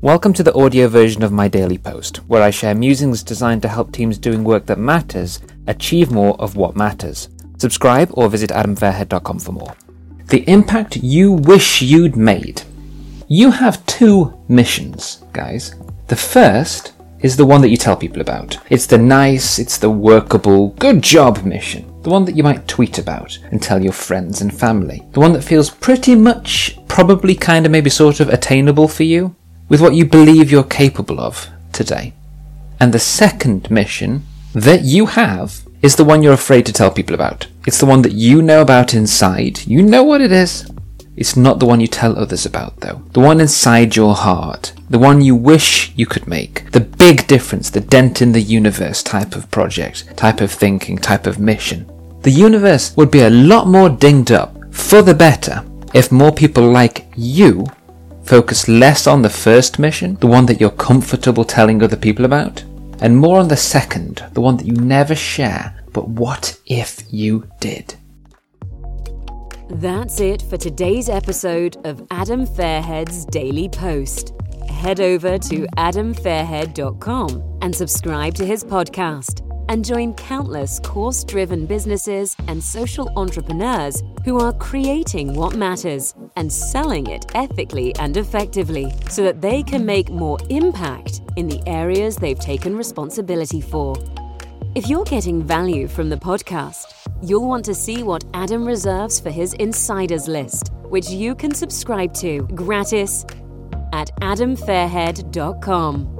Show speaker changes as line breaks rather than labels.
Welcome to the audio version of my daily post, where I share musings designed to help teams doing work that matters achieve more of what matters. Subscribe or visit adamfairhead.com for more. The impact you wish you'd made. You have two missions, guys. The first is the one that you tell people about. It's the nice, it's the workable, good job mission. The one that you might tweet about and tell your friends and family. The one that feels pretty much, probably kind of maybe sort of attainable for you with what you believe you're capable of today. And the second mission that you have is the one you're afraid to tell people about. It's the one that you know about inside. You know what it is. It's not the one you tell others about, though. The one inside your heart. The one you wish you could make. The big difference, the dent in the universe type of project, type of thinking, type of mission. The universe would be a lot more dinged up, for the better, if more people like you focus less on the first mission, the one that you're comfortable telling other people about, and more on the second, the one that you never share, but what if you did?
That's it for today's episode of Adam Fairhead's Daily Post. Head over to adamfairhead.com and subscribe to his podcast and join countless course driven businesses and social entrepreneurs who are creating what matters and selling it ethically and effectively so that they can make more impact in the areas they've taken responsibility for. If you're getting value from the podcast, you'll want to see what Adam reserves for his insiders list, which you can subscribe to gratis at adamfairhead.com.